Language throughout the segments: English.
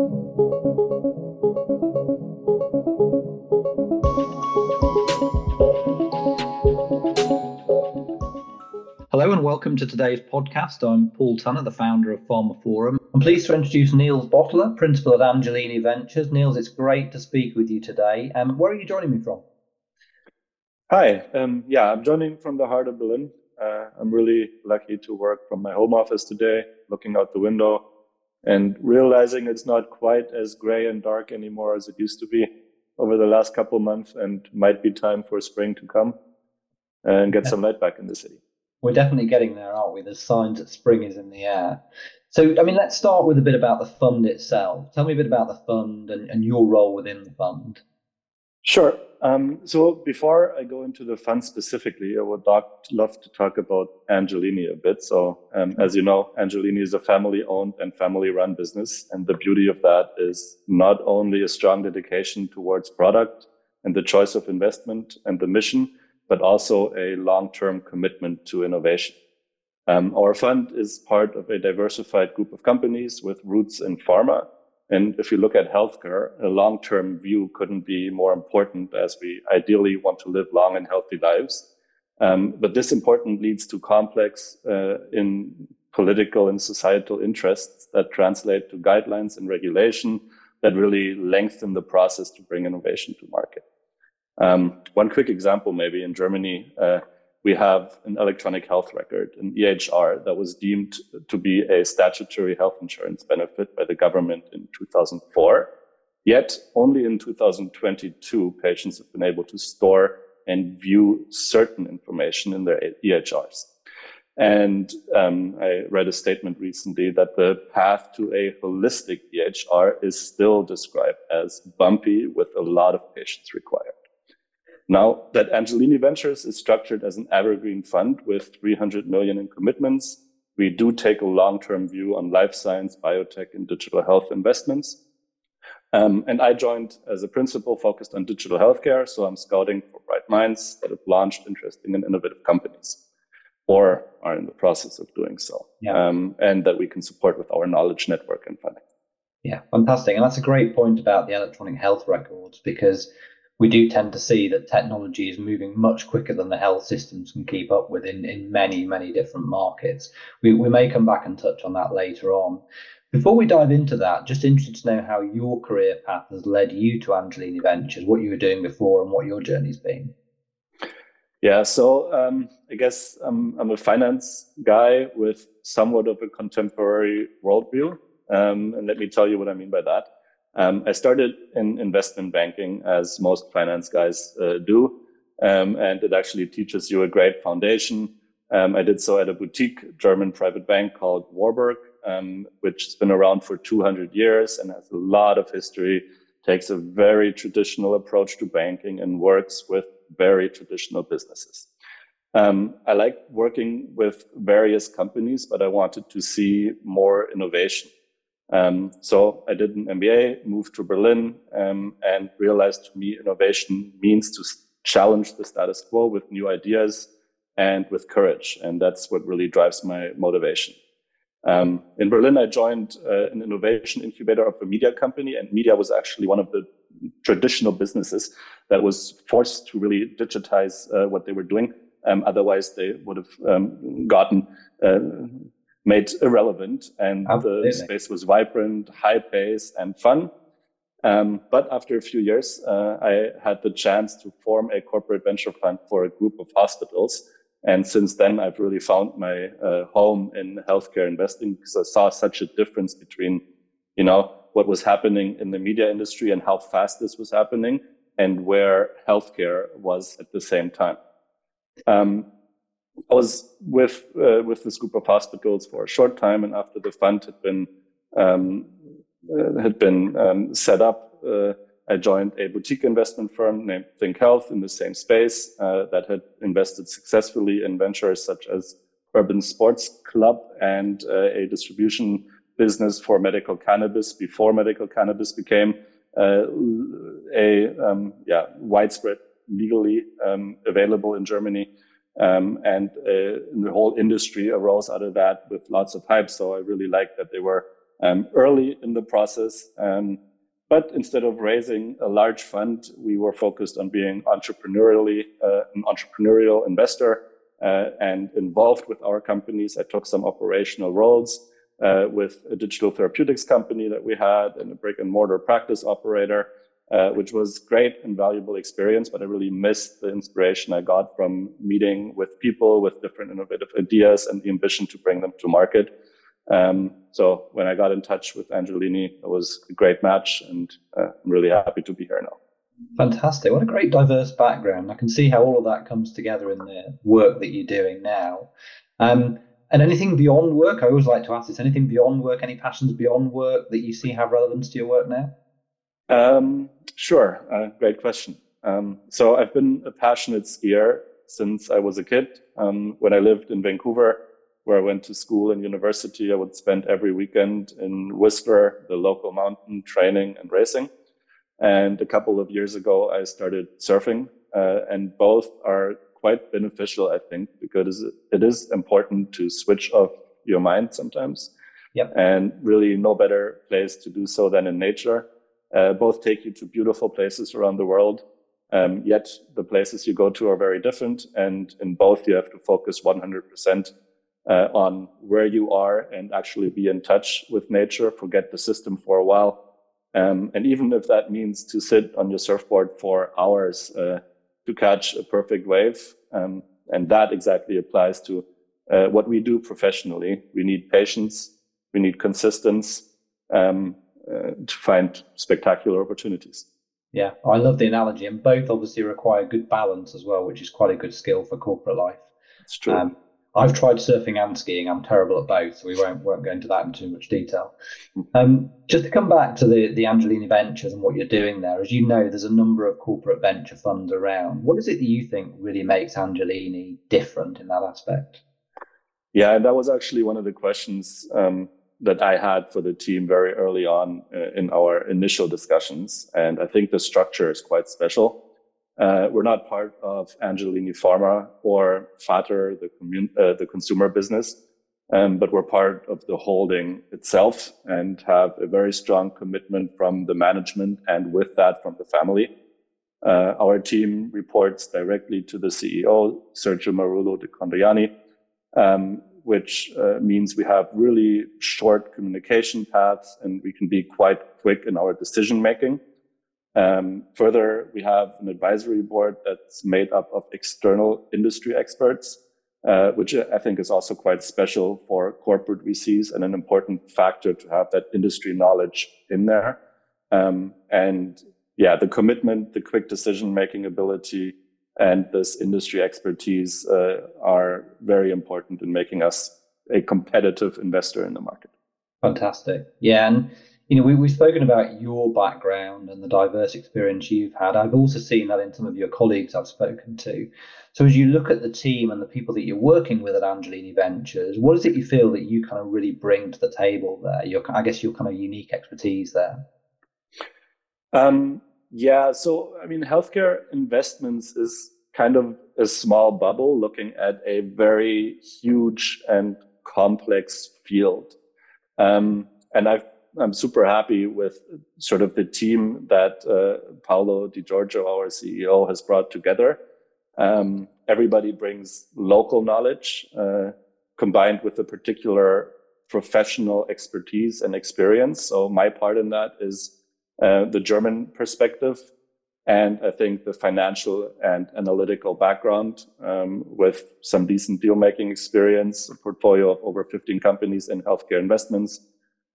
Hello and welcome to today's podcast. I'm Paul Tunnah, the founder of pharmaphorum. I'm pleased to introduce Nils Bottler, principal at Angelini Ventures. Nils, it's great to speak with you today. Um, where are you joining me from? Hi, um, yeah, I'm joining from the heart of Berlin. Uh, I'm really lucky to work from my home office today, looking out the window and realizing it's not quite as gray and dark anymore as it used to be over the last couple months and might be time for spring to come and get some light back in the city. We're definitely getting there, aren't we? There's signs that spring is in the air. So, I mean, let's start with a bit about the fund itself. Tell me a bit about the fund and, and your role within the fund. Sure. Um, so before I go into the fund specifically, I would love to talk about Angelini a bit. So um, as you know, Angelini is a family owned and family run business. And the beauty of that is not only a strong dedication towards product and the choice of investment and the mission, but also a long term commitment to innovation. Um, our fund is part of a diversified group of companies with roots in pharma and if you look at healthcare, a long-term view couldn't be more important as we ideally want to live long and healthy lives. Um, but this important leads to complex uh, in political and societal interests that translate to guidelines and regulation that really lengthen the process to bring innovation to market. Um, one quick example, maybe in Germany, uh, we have an electronic health record, an EHR, that was deemed to be a statutory health insurance benefit by the government in 2004. Yet only in 2022, patients have been able to store and view certain information in their EHRs. And um, I read a statement recently that the path to a holistic EHR is still described as bumpy with a lot of patients required. Now that Angelini Ventures is structured as an evergreen fund with 300 million in commitments, we do take a long-term view on life science, biotech, and digital health investments. Um, and I joined as a principal focused on digital healthcare. So I'm scouting for bright minds that have launched interesting and innovative companies or are in the process of doing so. Yeah. Um, and that we can support with our knowledge network and funding. Yeah, fantastic. And that's a great point about the electronic health records because we do tend to see that technology is moving much quicker than the health systems can keep up with in, in many, many different markets. We, we may come back and touch on that later on. Before we dive into that, just interested to know how your career path has led you to Angelini Ventures, what you were doing before, and what your journey's been. Yeah, so um, I guess I'm, I'm a finance guy with somewhat of a contemporary worldview. Um, and let me tell you what I mean by that. Um, I started in investment banking, as most finance guys uh, do, um, and it actually teaches you a great foundation. Um, I did so at a boutique German private bank called Warburg, um, which has been around for 200 years and has a lot of history, takes a very traditional approach to banking and works with very traditional businesses. Um, I like working with various companies, but I wanted to see more innovation. Um, so I did an MBA, moved to Berlin, um, and realized to me innovation means to challenge the status quo with new ideas and with courage. And that's what really drives my motivation. Um, in Berlin, I joined uh, an innovation incubator of a media company, and media was actually one of the traditional businesses that was forced to really digitize uh, what they were doing. Um, otherwise, they would have um, gotten uh, made irrelevant and Absolutely. the space was vibrant, high pace and fun. Um, but after a few years, uh, I had the chance to form a corporate venture fund for a group of hospitals. And since then, I've really found my uh, home in healthcare investing because I saw such a difference between, you know, what was happening in the media industry and how fast this was happening and where healthcare was at the same time. Um, I was with uh, with this group of hospitals for a short time, and after the fund had been um, uh, had been um, set up, uh, I joined a boutique investment firm named Think Health in the same space uh, that had invested successfully in ventures such as Urban Sports Club and uh, a distribution business for medical cannabis before medical cannabis became uh, a um, yeah widespread legally um, available in Germany. Um, and uh, the whole industry arose out of that with lots of hype. So I really liked that they were um, early in the process. Um, but instead of raising a large fund, we were focused on being entrepreneurially uh, an entrepreneurial investor uh, and involved with our companies. I took some operational roles uh, with a digital therapeutics company that we had and a brick and mortar practice operator, uh, which was great and valuable experience. But I really missed the inspiration I got from meeting with people with different innovative ideas and the ambition to bring them to market. Um, so when I got in touch with Angelini, it was a great match, and uh, I'm really happy to be here now. Fantastic! What a great diverse background. I can see how all of that comes together in the work that you're doing now. Um, and anything beyond work, I always like to ask this: anything beyond work, any passions beyond work that you see have relevance to your work now? Um, sure, uh, great question. Um, so I've been a passionate skier since I was a kid. Um, when I lived in Vancouver, where I went to school and university, I would spend every weekend in Whistler, the local mountain, training and racing. And a couple of years ago, I started surfing, uh, and both are quite beneficial, I think, because it is important to switch off your mind sometimes. Yep. And really, no better place to do so than in nature. Uh, both take you to beautiful places around the world. Um, yet the places you go to are very different. And in both, you have to focus 100% uh, on where you are and actually be in touch with nature, forget the system for a while. Um, and even if that means to sit on your surfboard for hours uh, to catch a perfect wave, um, and that exactly applies to uh, what we do professionally. We need patience, we need consistency um, uh, to find spectacular opportunities. Yeah, I love the analogy, and both obviously require good balance as well, which is quite a good skill for corporate life. It's true. Um, I've tried surfing and skiing. I'm terrible at both, so we won't won't go into that in too much detail. Um, just to come back to the the Angelini Ventures and what you're doing there, as you know, there's a number of corporate venture funds around. What is it that you think really makes Angelini different in that aspect? Yeah, and that was actually one of the questions um, that I had for the team very early on uh, in our initial discussions, and I think the structure is quite special. Uh, we're not part of Angelini Pharma or Fater, the, commun- uh, the consumer business, um, but we're part of the holding itself and have a very strong commitment from the management and with that from the family. Uh, our team reports directly to the CEO, Sergio Marullo di Condojanni, um, which uh, means we have really short communication paths and we can be quite quick in our decision making. Um, further, we have an advisory board that's made up of external industry experts, uh, which I think is also quite special for corporate VCs and an important factor to have that industry knowledge in there. Um, and yeah, the commitment, the quick decision making ability, and this industry expertise uh, are very important in making us a competitive investor in the market. Fantastic. Yeah. And you know, we, we've spoken about your background and the diverse experience you've had. I've also seen that in some of your colleagues I've spoken to. So, as you look at the team and the people that you're working with at Angelini Ventures, what is it you feel that you kind of really bring to the table there? Your, I guess, your kind of unique expertise there. Um, yeah. So, I mean, healthcare investments is kind of a small bubble looking at a very huge and complex field. Um, and I've I'm super happy with sort of the team that uh, Paolo Di Giorgio, our CEO, has brought together. Um, everybody brings local knowledge uh, combined with a particular professional expertise and experience. So my part in that is uh, the German perspective, and I think the financial and analytical background um, with some decent deal making experience, a portfolio of over 15 companies in healthcare investments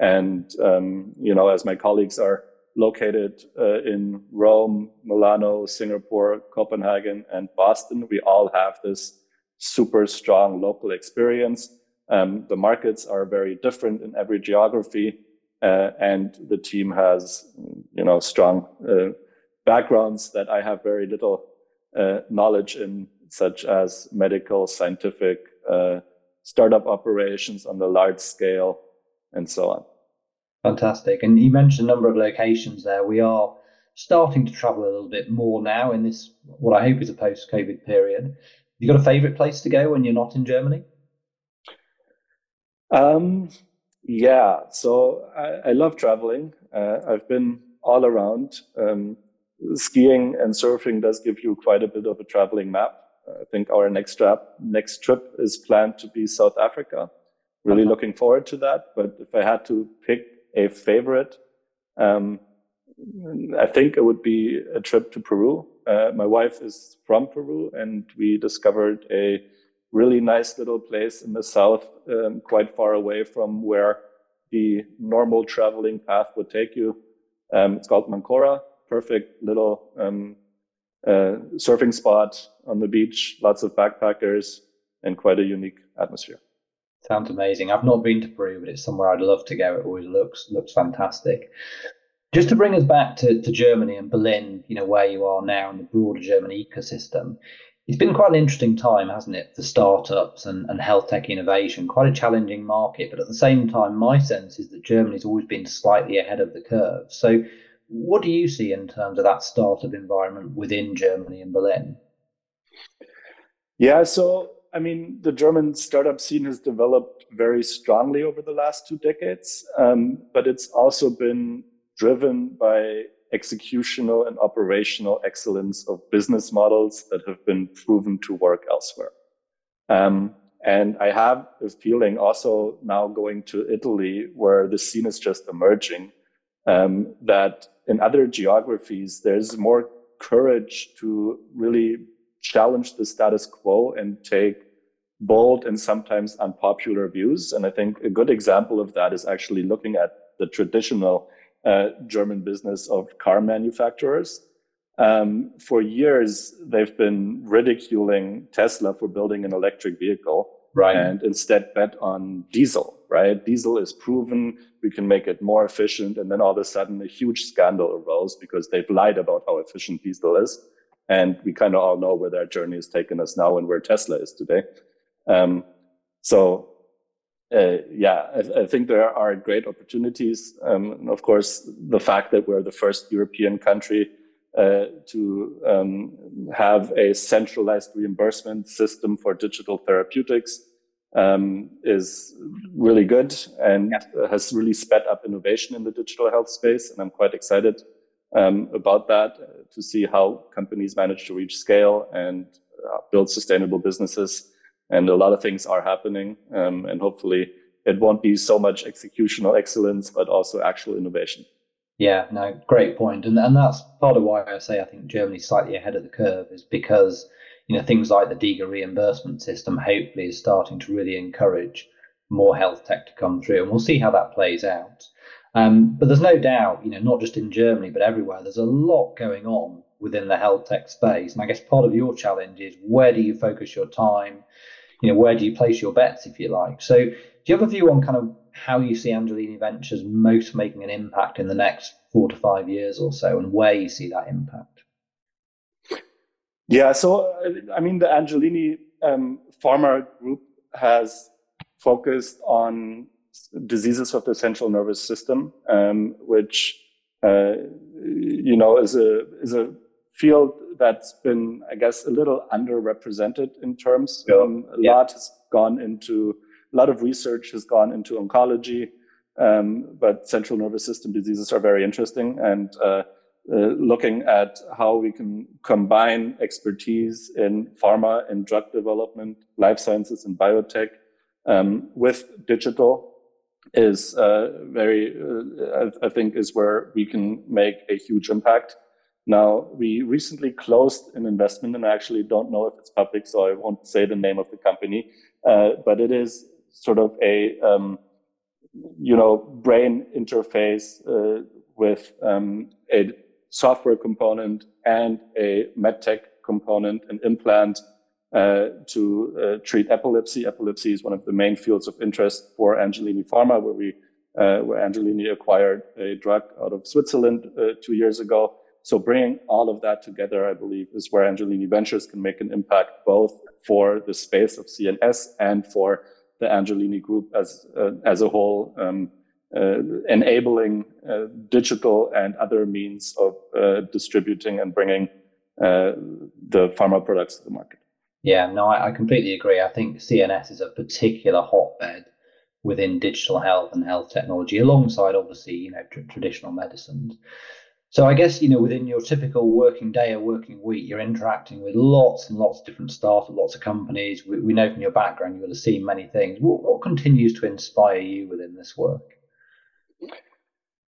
and, um, you know, as my colleagues are located uh, in Rome, Milano, Singapore, Copenhagen, and Boston, we all have this super strong local experience. Um, the markets are very different in every geography, uh, and the team has, you know, strong uh, backgrounds that I have very little uh, knowledge in, such as medical, scientific, uh, startup operations on the large scale, and so on. Fantastic. And you mentioned a number of locations there. We are starting to travel a little bit more now in this, what I hope is a post COVID period. You got a favorite place to go when you're not in Germany? Um, yeah, so I, I love traveling. Uh, I've been all around. Um, skiing and surfing does give you quite a bit of a traveling map. I think our next trip, next trip is planned to be South Africa. Really uh-huh. looking forward to that. But if I had to pick a favorite, um, I think it would be a trip to Peru. Uh, my wife is from Peru, and we discovered a really nice little place in the south, um, quite far away from where the normal traveling path would take you. Um, it's called Mancora. Perfect little um, uh, surfing spot on the beach. Lots of backpackers and quite a unique atmosphere. Sounds amazing. I've not been to Peru, but it's somewhere I'd love to go. It always looks looks fantastic. Just to bring us back to, to Germany and Berlin, you know, where you are now in the broader German ecosystem, it's been quite an interesting time, hasn't it, for startups and, and health tech innovation? Quite a challenging market, but at the same time, my sense is that Germany's always been slightly ahead of the curve. So, what do you see in terms of that startup environment within Germany and Berlin? Yeah, so I mean, the German startup scene has developed very strongly over the last two decades, um, but it's also been driven by executional and operational excellence of business models that have been proven to work elsewhere. Um, and I have a feeling also now going to Italy, where the scene is just emerging, um, that in other geographies, there's more courage to really challenge the status quo and take bold and sometimes unpopular views. And I think a good example of that is actually looking at the traditional German business of car manufacturers. Um, for years, they've been ridiculing Tesla for building an electric vehicle, right? And instead bet on diesel, right? Diesel is proven; we can make it more efficient, and then all of a sudden, a huge scandal arose because they've lied about how efficient diesel is, and we kind of all know where that journey has taken us now and where Tesla is today. Um, so uh, yeah, I, I, think there are great opportunities. Um, and of course, the fact that we're the first European country uh, to um, have a centralized reimbursement system for digital therapeutics um, is really good and yeah. has really sped up innovation in the digital health space. And I'm quite excited um, about that uh, to see how companies manage to reach scale and uh, build sustainable businesses and a lot of things are happening. Um, and hopefully, it won't be so much executional excellence, but also actual innovation. Yeah, no, great point, and and that's part of why I say I think Germany's slightly ahead of the curve is because you know things like the DiGA reimbursement system hopefully is starting to really encourage more health tech to come through, and we'll see how that plays out. Um, but there's no doubt, you know, not just in Germany but everywhere, there's a lot going on within the health tech space, and I guess part of your challenge is where do you focus your time you know, where do you place your bets, if you like? So, do you have a view on kind of how you see Angelini Ventures most making an impact in the next four to five years or so, and where you see that impact? Yeah, so I mean, the Angelini um, Pharma Group has focused on diseases of the central nervous system, um, which uh, you know is a is a field that's been, I guess, a little underrepresented in terms. Yeah. Um, a yeah. lot has gone into, a lot of research has gone into oncology, um, but central nervous system diseases are very interesting. And uh, uh, looking at how we can combine expertise in pharma and drug development, life sciences and biotech um, with digital is uh, very, uh, I, I think, is where we can make a huge impact. Now, we recently closed an investment, and I actually don't know if it's public, so I won't say the name of the company, uh, but it is sort of a, um, you know, brain interface uh, with um, a software component and a medtech component, an implant uh, to uh, treat epilepsy. Epilepsy is one of the main fields of interest for Angelini Pharma, where we uh, where Angelini acquired a drug out of Switzerland uh, two years ago. So bringing all of that together, I believe, is where Angelini Ventures can make an impact both for the space of CNS and for the Angelini Group as uh, as a whole, um, uh, enabling uh, digital and other means of uh, distributing and bringing uh, the pharma products to the market. Yeah, no, I, I completely agree. I think CNS is a particular hotbed within digital health and health technology, alongside obviously you know tr- traditional medicines. So I guess you know within your typical working day or working week, you're interacting with lots and lots of different staff, lots of companies. We, we know from your background you will have seen many things. What, what continues to inspire you within this work?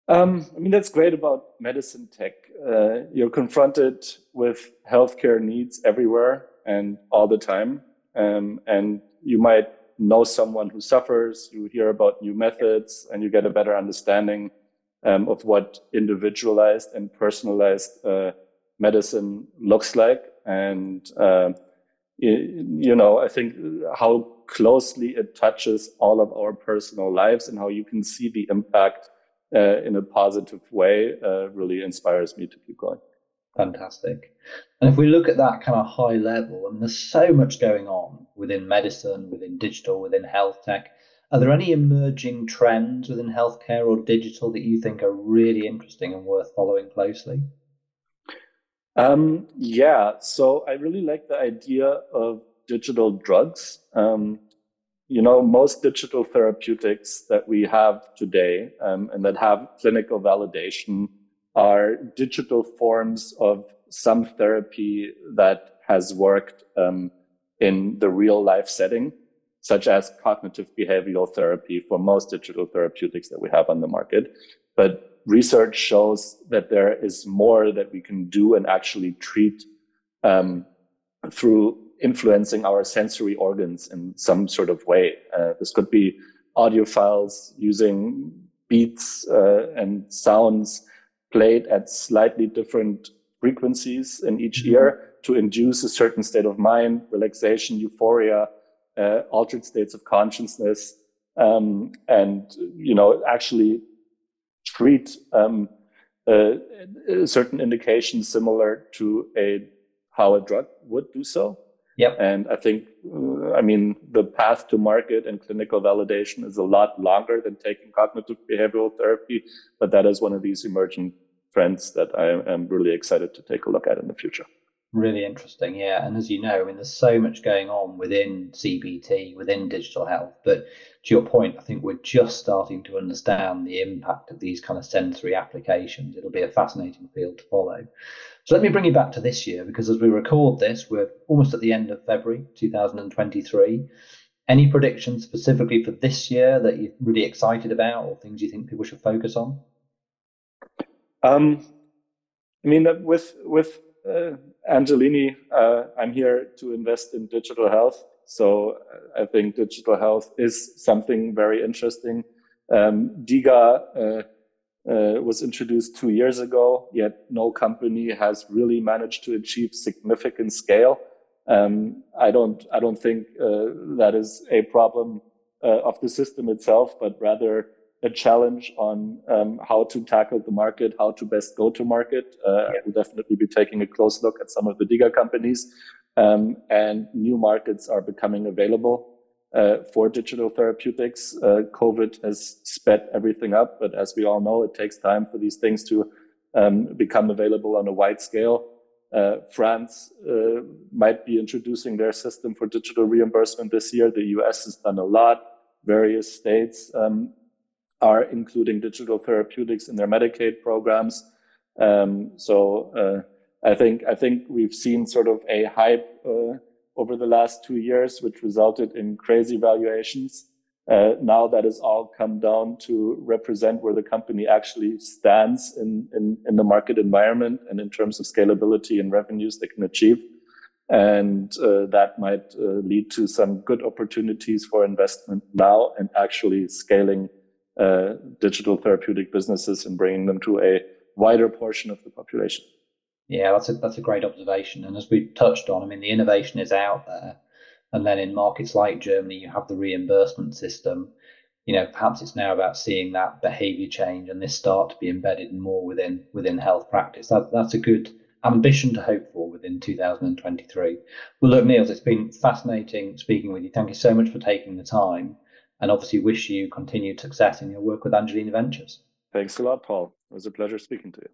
Um, I mean, that's great about medicine tech. Uh, you're confronted with healthcare needs everywhere and all the time. Um, and you might know someone who suffers, you hear about new methods, and you get a better understanding um, of what individualized and personalized uh, medicine looks like. And, uh, you, know, I think how closely it touches all of our personal lives and how you can see the impact uh, in a positive way uh, really inspires me to keep going. Fantastic. And if we look at that kind of high level, and there's so much going on within medicine, within digital, within health tech, are there any emerging trends within healthcare or digital that you think are really interesting and worth following closely? Um, yeah, so I really like the idea of digital drugs. Um, you know, most digital therapeutics that we have today um, and that have clinical validation are digital forms of some therapy that has worked um, in the real life setting, such as cognitive behavioral therapy for most digital therapeutics that we have on the market. But research shows that there is more that we can do and actually treat um, through influencing our sensory organs in some sort of way. Uh, this could be audio files using beats uh, and sounds played at slightly different frequencies in each mm-hmm. ear to induce a certain state of mind, relaxation, euphoria, altered states of consciousness, um, and you know actually treat um, uh, certain indications similar to a how a drug would do so. Yep. And I think, uh, I mean, the path to market and clinical validation is a lot longer than taking cognitive behavioral therapy, but that is one of these emerging trends that I am really excited to take a look at in the future. Really interesting, yeah. And as you know, I mean, there's so much going on within CBT, within digital health. But to your point, I think we're just starting to understand the impact of these kind of sensory applications. It'll be a fascinating field to follow. So let me bring you back to this year because as we record this, we're almost at the end of February 2023. Any predictions specifically for this year that you're really excited about or things you think people should focus on? Um, I mean, with with uh, Angelini, uh, I'm here to invest in digital health. So uh, I think digital health is something very interesting. Um, DiGA uh, uh, was introduced two years ago, yet no company has really managed to achieve significant scale. Um, I don't, I don't think uh, that is a problem of the system itself, but rather a challenge on um, how to tackle the market, how to best go to market. Uh, yeah. I will definitely be taking a close look at some of the DiGA companies, um, and new markets are becoming available uh, for digital therapeutics. Uh, COVID has sped everything up, but as we all know, it takes time for these things to um, become available on a wide scale. Uh, France uh, might be introducing their system for digital reimbursement this year. The US has done a lot. Various states um, are including digital therapeutics in their Medicaid programs. Um, so uh, I think I think we've seen sort of a hype uh, over the last two years, which resulted in crazy valuations. Uh, now that has all come down to represent where the company actually stands in, in, in, the market environment and in terms of scalability and revenues they can achieve. And uh, that might uh, lead to some good opportunities for investment now and actually scaling uh, digital therapeutic businesses and bringing them to a wider portion of the population. Yeah, that's a that's a great observation. And as we touched on, I mean, the innovation is out there, and then in markets like Germany, you have the reimbursement system. You know, perhaps it's now about seeing that behaviour change and this start to be embedded more within within health practice. That that's a good ambition to hope for within 2023. Well, look, Nils, it's been fascinating speaking with you. Thank you so much for taking the time, and obviously wish you continued success in your work with Angelini Ventures. Thanks a lot, Paul. It was a pleasure speaking to you.